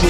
So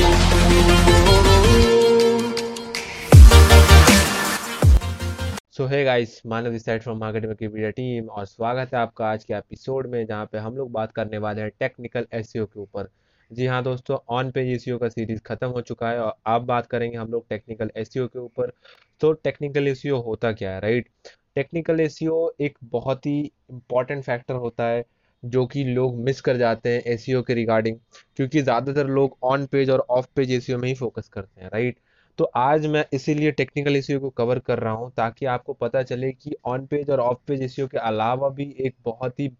hi guys Manav this side from marketing की video team और स्वागत है आपका आज के एपिसोड में, जहाँ पे हम लोग बात करने वाले हैं टेक्निकल एसईओ के ऊपर। जी हाँ दोस्तों ऑन पेज एसईओ का सीरीज़ खत्म हो चुका है और अब बात करेंगे हम लोग टेक्निकल एसईओ के ऊपर। तो टेक्निकल एसईओ होता क्या है राइट टेक्निकल एसईओ एक बहुत ही इंपॉर्टेंट फैक्टर होता है। जो कि लोग मिस कर जाते हैं एसईओ के रिगार्डिंग क्योंकि ज़्यादातर लोग ऑन पेज और ऑफ़ पेज एसईओ में ही फोकस करते हैं राइट तो आज मैं इसीलिए टेक्निकल एसईओ को कवर कर रहा हूँ ताकि आपको पता चले कि ऑन पेज और ऑफ़ पेज एसईओ के अलावा भी एक बहुत ही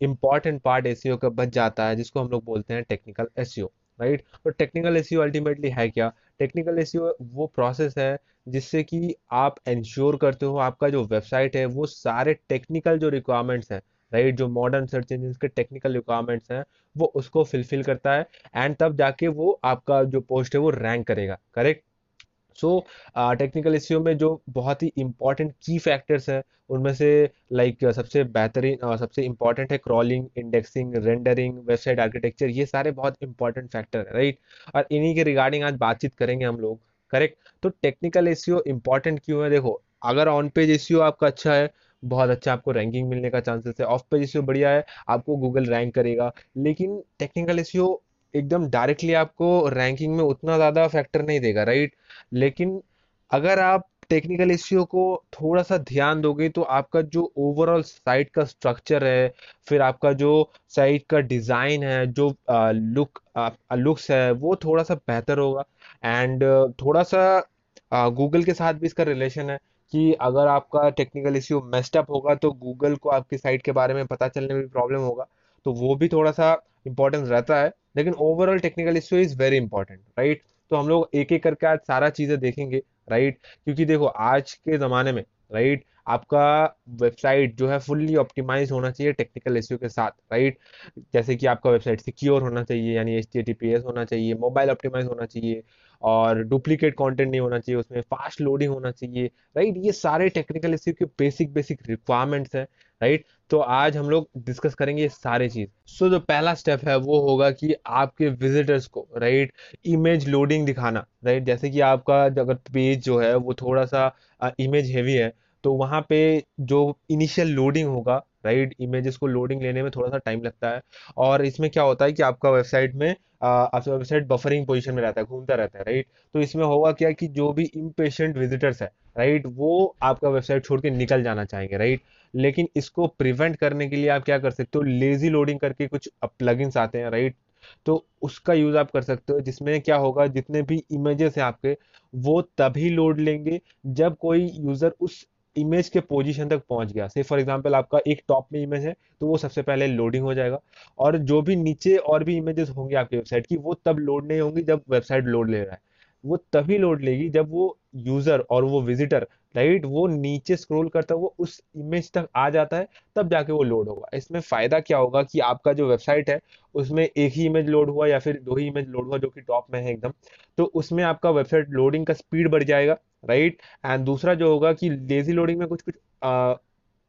इंपॉर्टेंट पार्ट एसईओ का बच जाता है, जिसको हम लोग बोलते हैं टेक्निकल एसईओ राइट तो टेक्निकल एसईओ अल्टीमेटली है क्या? टेक्निकल एसईओ वो प्रोसेस है जिससे कि आप इंश्योर करते हो, आपका जो वेबसाइट है वो सारे टेक्निकल जो रिक्वायरमेंट्स हैं राइट जो मॉडर्न सर्च इंजन के टेक्निकल रिक्वायरमेंट्स हैं वो उसको फिलफिल करता है एंड तब जाके वो आपका जो पोस्ट है वो रैंक करेगा करेक्ट सो टेक्निकल एसईओ में जो बहुत ही इंपॉर्टेंट की फैक्टर्स हैं उनमें से लाइक like, सबसे बेहतरीन uh, सबसे इंपॉर्टेंट है crawling indexing rendering website architecture ये सारे बहुत इंपॉर्टेंट फैक्टर है राइट और इन्हीं के रिगार्डिंग आज बातचीत करेंगे हम लोग करेक्ट तो टेक्निकल एसईओ इंपॉर्टेंट क्यों है? देखो अगर ऑन पेज एसईओ आपका अच्छा है बहुत अच्छा आपको रैंकिंग मिलने का चांसेस है। ऑफ़ पेज एसईओ बढ़िया है, आपको गूगल रैंक करेगा। लेकिन टेक्निकल एसईओ एकदम डायरेक्टली आपको रैंकिंग में उतना ज़्यादा फैक्टर नहीं देगा राइट लेकिन अगर आप टेक्निकल इश्यू को थोड़ा सा ध्यान दोगे तो आपका जो ओवरऑल साइट का स्ट्रक्चर है, फिर आपका जो साइट का डिज़ाइन है, जो लुक लुक्स है, वो थोड़ा सा बेहतर होगा। एंड थोड़ा सा गूगल के साथ भी इसका रिलेशन है। कि अगर आपका टेक्निकल इश्यू मेस्टअप होगा तो गूगल को आपकी साइट के बारे में पता चलने में भी प्रॉब्लम होगा। तो वो भी थोड़ा सा इंपॉर्टेंस रहता है। लेकिन overall technical issue is very important right तो हम लोग एक एक करके आज सारा चीज़ें देखेंगे राइट क्योंकि देखो, आज के जमाने में राइट आपका वेबसाइट जो है फुल्ली ऑप्टिमाइज होना चाहिए टेक्निकल इश्यू के साथ राइट? जैसे कि आपका वेबसाइट सिक्योर होना चाहिए यानी एच टी होना चाहिए मोबाइल ऑप्टिमाइज होना चाहिए और डुप्लीकेट कंटेंट नहीं होना चाहिए उसमें फास्ट लोडिंग होना चाहिए राइट? ये सारे टेक्निकल इश्यू के बेसिक बेसिक रिक्वायरमेंट्स हैं राइट? तो आज हम लोग डिस्कस करेंगे ये सारे चीज़। सो so, जो पहला स्टेप है वो होगा कि आपके विजिटर्स को राइट इमेज लोडिंग दिखाना राइट? जैसे कि आपका अगर पेज जो है वो थोड़ा सा इमेज हेवी है तो वहाँ पे जो इनिशियल लोडिंग होगा राइट इमेजेस को लोडिंग लेने में थोड़ा सा टाइम लगता है। और इसमें क्या होता है कि आपका वेबसाइट में आपका वेबसाइट बफरिंग पोजीशन में रहता है, घूमता रहता है राइट तो इसमें होगा क्या कि जो भी इम्पेशेंट विजिटर्स है राइट वो आपका वेबसाइट छोड़ के निकल जाना चाहेंगे राइट लेकिन इसको प्रिवेंट करने के लिए आप क्या कर सकते हो लेजी लोडिंग करके कुछ प्लगइन्स आते हैं राइट तो उसका यूज़ आप कर सकते हो, जिसमें क्या होगा, जितने भी इमेजेस हैं आपके, वो तभी लोड लेंगे जब कोई यूज़र उस इमेज के पोजीशन तक पहुँच गया। से फॉर एग्जांपल आपका एक टॉप में इमेज है तो वो सबसे पहले लोडिंग हो जाएगा। और जो भी नीचे और भी इमेजेस होंगे आपकी वेबसाइट की, वो तब लोड नहीं होंगी जब वेबसाइट लोड ले रहा है। वो तभी लोड लेगी जब वो यूज़र और वो विजिटर राइट वो नीचे स्क्रॉल करता वो उस इमेज तक आ जाता है, तब जाके वो लोड होगा। इसमें फ़ायदा क्या होगा कि आपका जो वेबसाइट है, उसमें एक ही इमेज लोड हुआ या फिर दो ही इमेज लोड हुआ जो कि टॉप में है एकदम तो उसमें आपका वेबसाइट लोडिंग का स्पीड बढ़ जाएगा राइट एंड दूसरा जो होगा कि लेजी लोडिंग में कुछ कुछ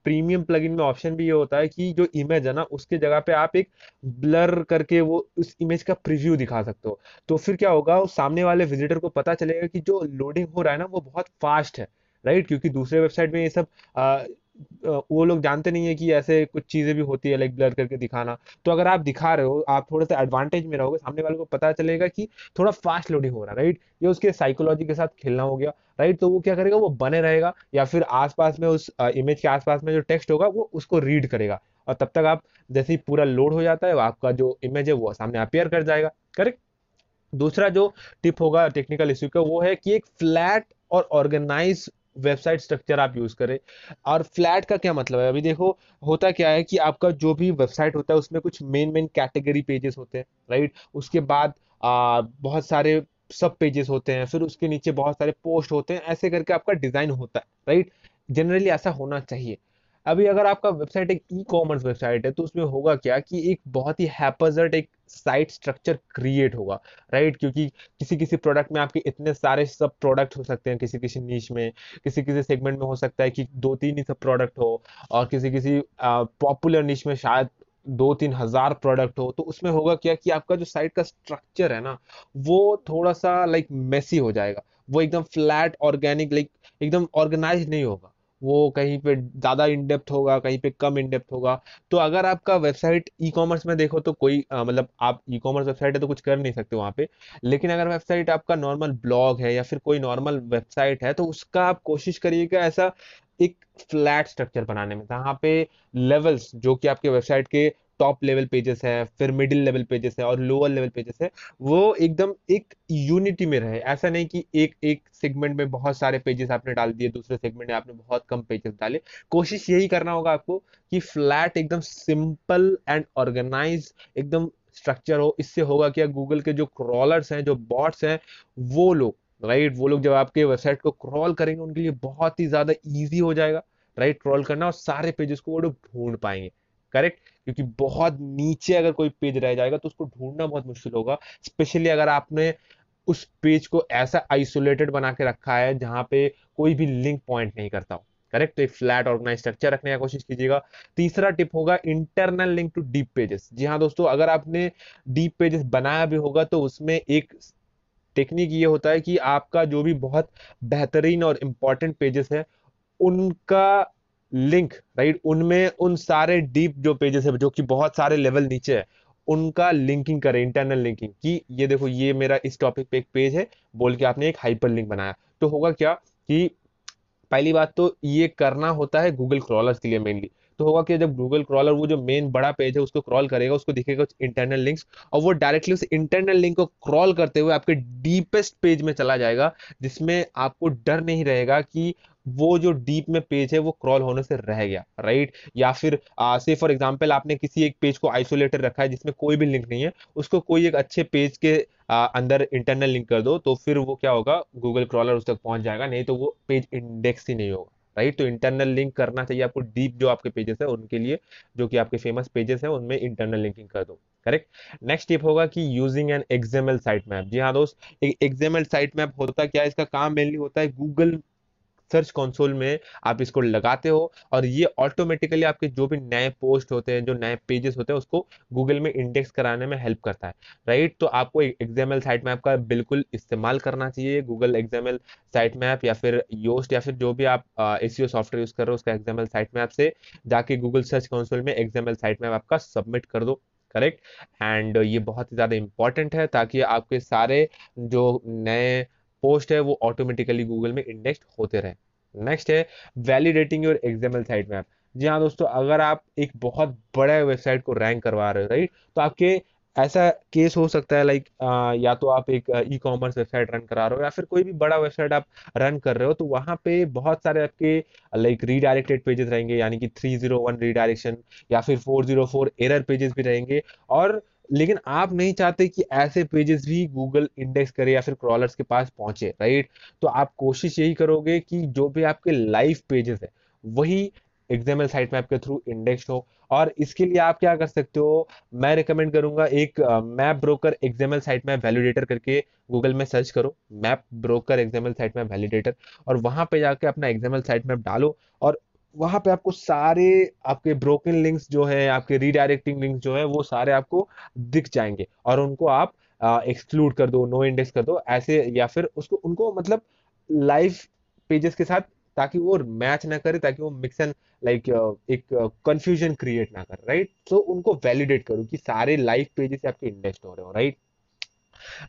प्रीमियम प्लगइन में ऑप्शन भी ये होता है कि जो इमेज है ना, उसके जगह पे आप एक ब्लर करके वो उस इमेज का प्रीव्यू दिखा सकते हो। तो फिर क्या होगा, उस सामने वाले विजिटर को पता चलेगा कि जो लोडिंग हो रहा है ना, वो बहुत फास्ट है राइट क्योंकि दूसरे वेबसाइट में ये सब वो लोग जानते नहीं है कि ऐसे कुछ चीज़ें भी होती है लाइक ब्लर करके दिखाना। तो अगर आप दिखा रहे हो, आप थोड़ा सा एडवांटेज में रहोगे, सामने वाले को पता चलेगा कि थोड़ा फास्ट लोडिंग हो रहा है राइट ये उसके साइकोलॉजी के साथ खेलना हो गया राइट तो वो क्या करेगा, वो बने रहेगा, या फिर आसपास में उस इमेज के आसपास में जो टेक्स्ट होगा, वो उसको रीड करेगा। और तब तक आप, जैसे ही पूरा लोड हो जाता है आपका जो इमेज है, वो सामने अपेयर कर जाएगा। करेक्ट दूसरा जो टिप होगा टेक्निकल इश्यू का, वो है कि एक फ्लैट और ऑर्गेनाइज वेबसाइट स्ट्रक्चर आप यूज़ करें। और फ्लैट का क्या मतलब है? अभी देखो होता क्या है कि आपका जो भी वेबसाइट होता है उसमें कुछ मेन मेन कैटेगरी पेजेस होते हैं राइट? उसके बाद आ, बहुत सारे सब पेजेस होते हैं फिर उसके नीचे बहुत सारे पोस्ट होते हैं ऐसे करके आपका डिज़ाइन होता है राइट? जनरली ऐसा होना चाहिए। अभी अगर आपका वेबसाइट एक ई कॉमर्स वेबसाइट है तो उसमें होगा क्या कि एक बहुत ही हैपजर्ट एक साइट स्ट्रक्चर क्रिएट होगा राइट क्योंकि किसी किसी प्रोडक्ट में आपके इतने सारे सब प्रोडक्ट हो सकते हैं किसी किसी नीच में किसी किसी सेगमेंट में हो सकता है कि दो तीन ही सब प्रोडक्ट हो, और किसी किसी पॉपुलर नीच में शायद दो तीन हज़ार प्रोडक्ट हो तो उसमें होगा क्या कि आपका जो साइट का स्ट्रक्चर है ना, वो थोड़ा सा लाइक मेसी हो जाएगा। वो एकदम फ्लैट ऑर्गेनिक लाइक एकदम ऑर्गेनाइज नहीं होगा। वो कहीं पे ज़्यादा इनडेप्थ होगा कहीं पे कम इनडेप्थ होगा। तो अगर आपका वेबसाइट ई कॉमर्स में देखो तो कोई आ, मतलब आप ई कॉमर्स वेबसाइट है तो कुछ कर नहीं सकते वहाँ पे। लेकिन अगर वेबसाइट आपका नॉर्मल ब्लॉग है या फिर कोई नॉर्मल वेबसाइट है तो उसका आप कोशिश करिएगा ऐसा एक फ्लैट स्ट्रक्चर बनाने में। जहाँ पे लेवल्स जो कि आपके वेबसाइट के टॉप लेवल पेजेस है, फिर मिडिल लेवल पेजेस है और लोअर लेवल पेजेस है, वो एकदम एक यूनिटी में रहे। ऐसा नहीं कि एक एक सेगमेंट में बहुत सारे पेजेस आपने डाल दिए, दूसरे सेगमेंट में आपने बहुत कम पेजेस डाले। कोशिश यही करना होगा आपको कि फ्लैट एकदम सिंपल एंड ऑर्गेनाइज एकदम स्ट्रक्चर हो। इससे होगा क्या? गूगल के जो क्रॉलर्स हैं, जो बॉट्स हैं, वो लोग राइट right? वो लोग जब आपके वेबसाइट को क्रॉल करेंगे, उनके लिए बहुत ही ज़्यादा ईजी हो जाएगा राइट right? क्रॉल करना और सारे पेजेस को वो लोग ढूंढ पाएँगे। करेक्ट क्योंकि बहुत नीचे अगर कोई पेज रह जाएगा तो उसको ढूंढना बहुत मुश्किल होगा। स्पेशली अगर आपने उस पेज को ऐसा आइसोलेटेड बना के रखा है जहाँ पे कोई भी लिंक पॉइंट नहीं करता हो। करेक्ट तो एक फ्लैट ऑर्गेनाइज स्ट्रक्चर रखने का कोशिश कीजिएगा। तीसरा टिप होगा internal link to deep pages जी हाँ दोस्तों, अगर आपने डीप पेजेस बनाया भी होगा तो उसमें एक टेक्निक ये होता है कि आपका जो भी बहुत बेहतरीन और इम्पोर्टेंट पेजेस है, उनका लिंक, राइट? उनमें उन सारे डीप जो पेजेस है, जो कि बहुत सारे लेवल नीचे है, उनका लिंकिंग करें इंटरनल लिंकिंग कि ये देखो, ये मेरा इस टॉपिक पे एक पेज है, बोल के आपने एक हाइपर लिंक बनाया। तो होगा क्या कि पहली बात तो ये करना होता है गूगल क्रॉलर्स के लिए मेनली तो होगा कि जब गूगल क्रॉलर वो जो मेन बड़ा पेज है, उसको क्रॉल करेगा, उसको दिखेगा कुछ इंटरनल लिंक्स और वो डायरेक्टली उस इंटरनल लिंक को क्रॉल करते हुए आपके डीपेस्ट पेज में चला जाएगा, जिसमें आपको डर नहीं रहेगा कि वो जो डीप में पेज है वो क्रॉल होने से रह गया राइट या फिर से फॉर एग्ज़ाम्पल आपने किसी एक पेज को आइसोलेटेड रखा है जिसमें कोई भी लिंक नहीं है उसको कोई एक अच्छे पेज के आ, अंदर इंटरनल लिंक कर दो तो फिर वो क्या होगा? गूगल क्रॉलर उस तक पहुँच जाएगा नहीं तो वो पेज इंडेक्स ही नहीं होगा राइट तो इंटरनल लिंक करना चाहिए आपको डीप जो आपके पेजेस है उनके लिए जो कि आपके फ़ेमस पेजेस है उनमें इंटरनल लिंकिंग कर दो करेक्ट नेक्स्ट टिप होगा कि using an XML site map जी हाँ दोस्त एक एक्सएमएल साइट मैप होता क्या है? इसका काम मेनली होता है गूगल सर्च कंसोल में आप इसको लगाते हो और ये ऑटोमेटिकली आपके जो भी नए पोस्ट होते हैं, जो नए पेजेस होते हैं, उसको गूगल में इंडेक्स कराने में हेल्प करता है। राइट तो आपको एक्सएमएल साइट मैप का बिल्कुल इस्तेमाल करना चाहिए गूगल एक्सएमएल साइट मैप या फिर योस्ट या फिर जो भी आप एसईओ सॉफ्टवेयर यूज़ कर रहे हो, उसका एक्सएमएल साइट मैप से जाके गूगल सर्च कंसोल में एक्सएमएल साइट मैप आपका सबमिट कर दो। करेक्ट एंड ये बहुत ही ज़्यादा इंपॉर्टेंट है ताकि आपके सारे जो नए पोस्ट है, वो ऑटोमेटिकली गूगल में इंडेक्स होते रहे। नेक्स्ट है validating your XML site map जी हाँ दोस्तों, अगर आप एक बहुत बड़े वेबसाइट को रैंक करवा रहे हो राइट तो आपके ऐसा केस हो सकता है लाइक या तो आप एक ई कॉमर्स वेबसाइट रन करा रहे हो, या फिर कोई भी बड़ा वेबसाइट आप रन कर रहे हो तो वहाँ पे बहुत सारे आपके लाइक रीडायरेक्टेड पेजेस रहेंगे, यानी कि 301 रीडायरेक्शन या फिर 404 एरर पेजेस भी रहेंगे। और लेकिन आप नहीं चाहते कि ऐसे पेजेस भी गूगल इंडेक्स करे या फिर क्रॉलर्स के पास पहुँचे राइट तो आप कोशिश यही करोगे कि जो भी आपके लाइव पेजेस है, वही एक्सएमएल साइट मैप के थ्रू इंडेक्स हो। और इसके लिए आप क्या कर सकते हो, मैं रिकमेंड करूँगा एक Map Broker XML site map validator करके गूगल में सर्च करो। Map Broker XML site map validator और वहाँ पे जाके अपना एक्सएमएल साइट मैप डालो और वहाँ पे आपको सारे आपके ब्रोकन लिंक्स जो है, आपके रीडायरेक्टिंग लिंक्स जो है, वो सारे आपको दिख जाएँगे। और उनको आप एक्सक्लूड कर दो नो इंडेक्स कर दो, ऐसे या फिर उसको, उनको मतलब लाइव पेजेस के साथ ताकि वो मैच ना करे, ताकि वो मिक्स एंड लाइक एक कंफ्यूजन क्रिएट ना करे राइट तो उनको वैलिडेट करो कि सारे लाइव पेजेस आपके इंडेक्स हो रहे हो राइट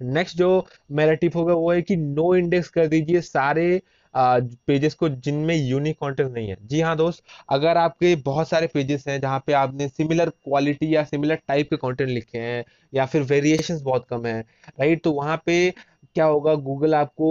नेक्स्ट जो मेरा टिप होगा वो है कि नो इंडेक्स कर दीजिए, सारे पेजेस को जिनमें यूनिक कंटेंट नहीं है। जी हाँ दोस्त, अगर आपके बहुत सारे पेजेस हैं जहाँ पे आपने सिमिलर क्वालिटी या सिमिलर टाइप के कंटेंट लिखे हैं या फिर वेरिएशंस बहुत कम है राइट तो वहाँ पे क्या होगा गूगल आपको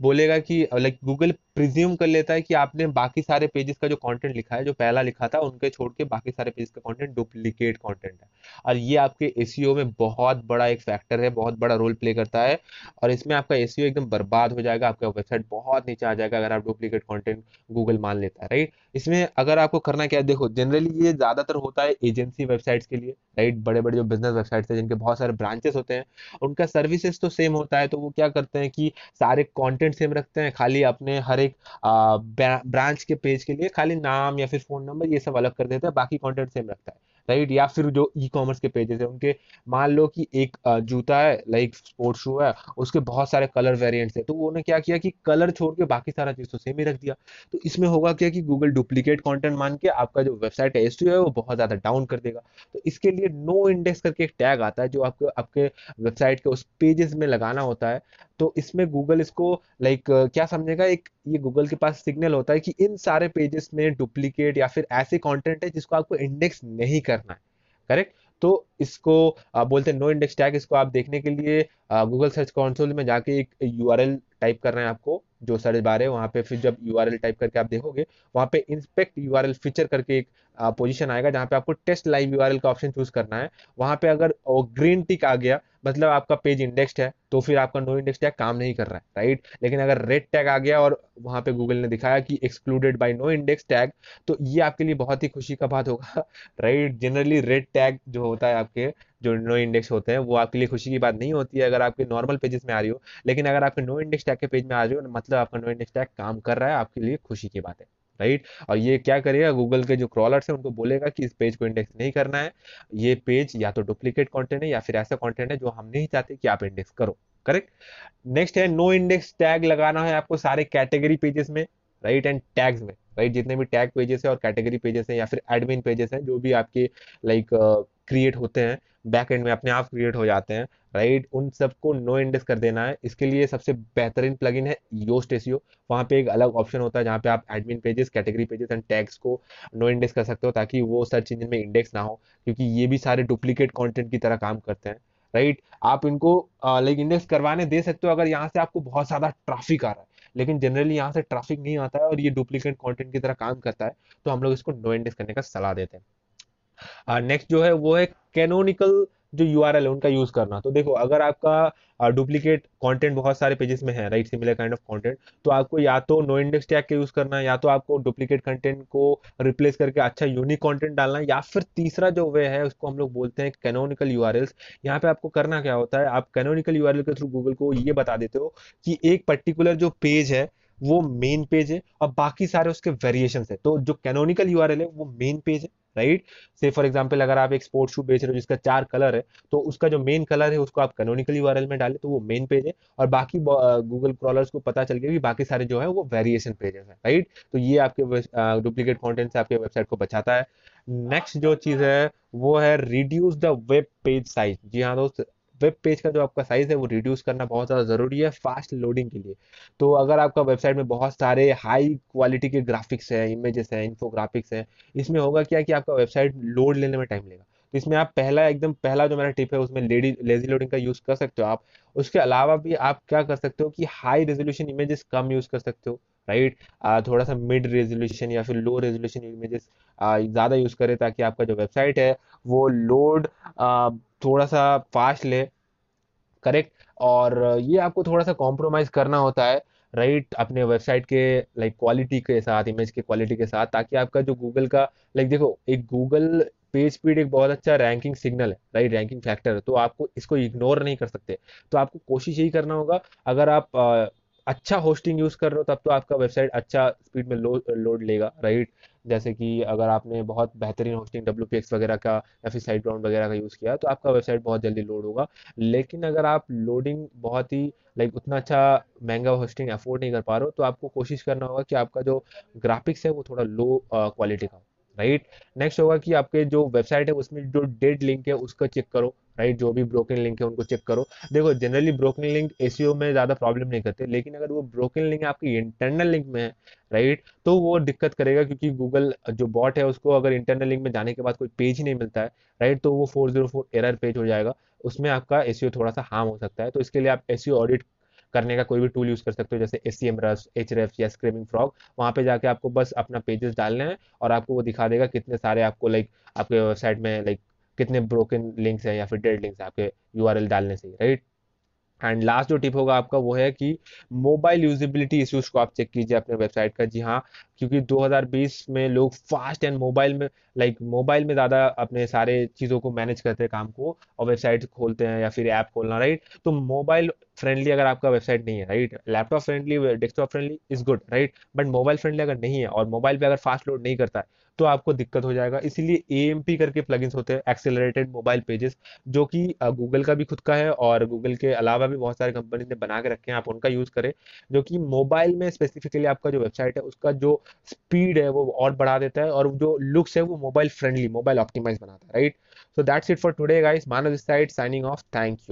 बोलेगा कि लाइक गूगल प्रिज्यूम कर लेता है कि आपने बाकी सारे पेजेस का जो कंटेंट लिखा है, जो पहला लिखा था, उनके छोड़ के बाकी सारे पेजेस का कंटेंट डुप्लीकेट कंटेंट है। और ये आपके एसईओ में बहुत बड़ा एक फैक्टर है, बहुत बड़ा रोल प्ले करता है। और इसमें आपका एसईओ एकदम बर्बाद हो जाएगा, आपका वेबसाइट बहुत नीचे आ जाएगा अगर आप डुप्लीकेट कॉन्टेंट गूगल मान लेता है राइट इसमें अगर आपको करना क्या है, देखो जनरली ये ज़्यादातर होता है एजेंसी वेबसाइट्स के लिए राइट बड़े बड़े जो बिज़नेस वेबसाइट्स है, जिनके बहुत सारे ब्रांचेस होते हैं, उनका सर्विसेज़ तो सेम होता है तो वो क्या करते हैं कि सारे कॉन्टेंट सेम रखते हैं, खाली अपने हर एक ब्रांच के पेज के लिए खाली नाम या फिर फ़ोन नंबर ये सब अलग कर देते हैं, बाकी कंटेंट सेम रखता है राइट या फिर जो ई कॉमर्स के पेजेस है, उनके, मान लो कि एक जूता है लाइक स्पोर्ट्स शू है, उसके बहुत सारे कलर वेरिएंट्स है तो उन्होंने क्या किया कि कलर छोड़ के बाकी सारा चीज़ तो सेम ही रख दिया। तो इसमें होगा क्या कि गूगल डुप्लीकेट कॉन्टेंट मान के आपका जो वेबसाइट है एस है, वो बहुत ज़्यादा डाउन कर देगा। तो इसके लिए नो इंडेक्स करके एक टैग आता है, जो आपको, आपके वेबसाइट के उस पेजेस में लगाना होता है तो इसमें गूगल इसको लाइक क्या समझेगा? एक, ये गूगल के पास सिग्नल होता है कि इन सारे पेजेस में डुप्लीकेट या फिर ऐसे कॉन्टेंट है जिसको आपको इंडेक्स नहीं करना है। करेक्ट तो इसको बोलते हैं नो इंडेक्स टैग इसको आप देखने के लिए गूगल सर्च कंसोल में जाके एक यूआरएल टाइप कर रहे हैं आपको, जो सर्च बार है, वहाँ पे फिर जब यूआरएल टाइप करके आप देखोगे, वहाँ पे इंस्पेक्ट यूआरएल फीचर करके एक पोजीशन आएगा, जहाँ पे आपको टेस्ट लाइव यूआरएल का ऑप्शन चूज़ करना है। वहाँ पे अगर ग्रीन टिक आ गया मतलब आपका पेज इंडेक्स्ड है तो फिर आपका नो इंडेक्स टैग काम नहीं कर रहा है राइट लेकिन अगर रेड टैग आ गया और वहाँ पे गूगल ने दिखाया कि excluded by no index tag तो ये आपके लिए बहुत ही खुशी का बात होगा राइट जनरली रेड टैग जो होता है आपके जो नो इंडेक्स होते हैं, वो आपके लिए खुशी की बात नहीं होती है अगर आपके नॉर्मल पेजेस में आ रही हो। लेकिन अगर आपके नो इंडेक्स टैग के पेज में आ रही हो मतलब आपका नो इंडेक्स टैग काम कर रहा है, आपके लिए खुशी की बात है राइट और ये क्या करेगा? गूगल के जो क्रॉलर्स है, उनको बोलेगा कि इस पेज को इंडेक्स नहीं करना है। ये पेज या तो डुप्लीकेट कंटेंट है या फिर ऐसा कंटेंट है जो हम नहीं चाहते कि आप इंडेक्स करो करेक्ट नेक्स्ट है नो इंडेक्स टैग लगाना है आपको सारे कैटेगरी पेजेस में राइट एंड टैग्स में राइट जितने भी टैग पेजेस है और कैटेगरी पेजेस है या फिर एडमिन पेजेस है, जो भी आपके लाइक क्रिएट होते हैं बैक एंड में अपने आप क्रिएट हो जाते हैं राइट उन सबको नो इंडेक्स कर देना है। इसके लिए सबसे बेहतरीन प्लगइन है योस्ट एसीओ वहाँ पे एक अलग ऑप्शन होता है जहाँ पे आप admin pages category pages and tags को नो इंडेक्स कर सकते हो ताकि वो सर्च इंजन में इंडेक्स ना हो, क्योंकि ये भी सारे डुप्लीकेट कंटेंट की तरह काम करते हैं राइट आप इनको लाइक इंडेक्स करवाने दे सकते हो अगर यहाँ से आपको बहुत ज़्यादा ट्रैफ़िक आ रहा है। लेकिन जनरली यहाँ से ट्रैफ़िक नहीं आता है और ये डुप्लीकेट कंटेंट की तरह काम करता है तो हम लोग इसको नो इंडेक्स करने का सलाह देते हैं। नेक्स्ट जो है वो है कैनोनिकल जो यू आर एल है, उनका यूज़ करना। तो देखो, अगर आपका डुप्लीकेट कंटेंट बहुत सारे पेजेस में है right similar kind of content तो आपको या तो नो इंडेक्स टैग का यूज़ करना है या तो आपको डुप्लीकेट कंटेंट को रिप्लेस करके अच्छा यूनिक कंटेंट डालना है या फिर तीसरा जो वे है, उसको हम लोग बोलते हैं कैनोनिकल यू आर एल्स यहाँ पे आपको करना क्या होता है, आप कैनोनिकल यू आर एल के थ्रू गूगल को ये बता देते हो कि एक पर्टिकुलर जो पेज है, वो मेन पेज है, और बाकी सारे उसके वेरिएशन है। तो जो कैनोनिकल यू आर एल है, वो मेन पेज है। राइट? से फॉर एग्ज़ाम्पल अगर आप एक स्पोर्ट्स शू बेच रहे हो जिसका चार कलर है तो उसका जो मेन कलर है, उसको आप कनोनिकली यूआरएल में डालें तो वो मेन पेज है। और बाकी गूगल क्रॉलर्स को पता चल गया कि बाकी सारे जो है, वो वेरिएशन पेजेस है, राइट? तो ये आपके डुप्लीकेट कॉन्टेंट से आपके वेबसाइट को बचाता है। नेक्स्ट जो चीज़ है, वो है reduce the web page size जी हाँ दोस्त वेब पेज का जो आपका साइज़ है, वो रिड्यूस करना बहुत ज़्यादा ज़रूरी है फास्ट लोडिंग के लिए। तो अगर आपका वेबसाइट में बहुत सारे हाई क्वालिटी के ग्राफिक्स हैं इमेजेस हैं इन्फोग्राफिक्स हैं, इसमें होगा क्या कि आपका वेबसाइट लोड लेने में टाइम लेगा? तो इसमें आप पहला एकदम पहला जो मेरा टिप है, उसमें लेडी लेजी लोडिंग का यूज़ कर सकते हो आप। उसके अलावा भी आप क्या कर सकते हो कि हाई रेजोल्यूशन इमेजेस कम यूज़ कर सकते हो राइट right? थोड़ा सा मिड रेजोल्यूशन या फिर लो रेजोल्यूशन इमेजेस ज़्यादा यूज़ करें ताकि आपका जो वेबसाइट है, वो लोड थोड़ा सा फास्ट ले करेक्ट और ये आपको थोड़ा सा कॉम्प्रोमाइज़ करना होता है राइट right, अपने वेबसाइट के लाइक like, क्वालिटी के साथ इमेज के क्वालिटी के साथ ताकि आपका जो गूगल का लाइक like, देखो एक गूगल पेज स्पीड एक बहुत अच्छा रैंकिंग सिग्नल है राइट रैंकिंग फैक्टर है तो आपको इसको इग्नोर नहीं कर सकते। तो आपको कोशिश यही करना होगा अगर आप आ, अच्छा होस्टिंग यूज़ कर रहे हो तब तो आपका वेबसाइट अच्छा स्पीड में लो, लोड लेगा राइट जैसे कि अगर आपने बहुत बेहतरीन होस्टिंग डब्ल्यू वगैरह का या फिर साइड ग्राउंड वगैरह का यूज़ किया तो आपका वेबसाइट बहुत जल्दी लोड होगा। लेकिन अगर आप लोडिंग बहुत ही लाइक उतना अच्छा महँगा होस्टिंग अफोर्ड नहीं कर पा रहे हो तो आपको कोशिश करना होगा कि आपका जो ग्राफिक्स है वो थोड़ा लो क्वालिटी का राइट नेक्स्ट होगा कि आपके जो वेबसाइट है, उसमें जो डेड लिंक है, उसका चेक करो। राइट जो भी ब्रोकन लिंक है उनको चेक करो। देखो जनरली ब्रोकन लिंक एसीओ में ज़्यादा प्रॉब्लम नहीं करते, लेकिन अगर वो ब्रोकन लिंक आपकी इंटरनल लिंक में है राइट तो वो दिक्कत करेगा क्योंकि गूगल जो बॉट है उसको अगर इंटरनल लिंक में जाने के बाद कोई पेज ही नहीं मिलता है राइट तो वो four zero four error page हो जाएगा। उसमें आपका एसीओ थोड़ा सा हार्म हो सकता है। तो इसके लिए आप एसीओ ऑडिट करने का कोई भी टूल यूज़ कर सकते हो, जैसे एस सी एम रस एच रेफ या स्क्रीमिंग फ्रॉग वहाँ पे जाके आपको बस अपना पेजेस डालने हैं और आपको वो दिखा देगा कितने सारे आपको लाइक आपके वेबसाइट में लाइक कितने ब्रोकन लिंक्स हैं या फिर डेड लिंक्स आपके यूआरएल डालने से राइट एंड लास्ट जो टिप होगा आपका वो है कि मोबाइल यूजिबिलिटी इश्यूज़ को आप चेक कीजिए अपने वेबसाइट का। जी हाँ क्योंकि 2020 में लोग फास्ट एंड मोबाइल में लाइक like, मोबाइल में ज़्यादा अपने सारे चीज़ों को मैनेज करते हैं काम को और वेबसाइट खोलते हैं या फिर ऐप खोलना राइट तो मोबाइल फ्रेंडली अगर आपका वेबसाइट नहीं है right laptop friendly desktop friendly is good right but mobile friendly अगर नहीं है और मोबाइल पे अगर फास्ट लोड नहीं करता है तो आपको दिक्कत हो जाएगा। इसीलिए एएमपी करके प्लगइन्स होते हैं एक्सेलरेटेड मोबाइल पेजेस जो कि गूगल का भी खुद का है और गूगल के अलावा भी बहुत सारे कंपनी ने बना के रखे हैं, आप उनका यूज़ करें, जो कि मोबाइल में स्पेसिफिकली आपका जो वेबसाइट है, उसका जो स्पीड है, वो और बढ़ा देता है और जो लुक्स है, वो मोबाइल फ्रेंडली मोबाइल ऑप्टिमाइज बनाता है right so that's it for today guys Manav side signing off thank you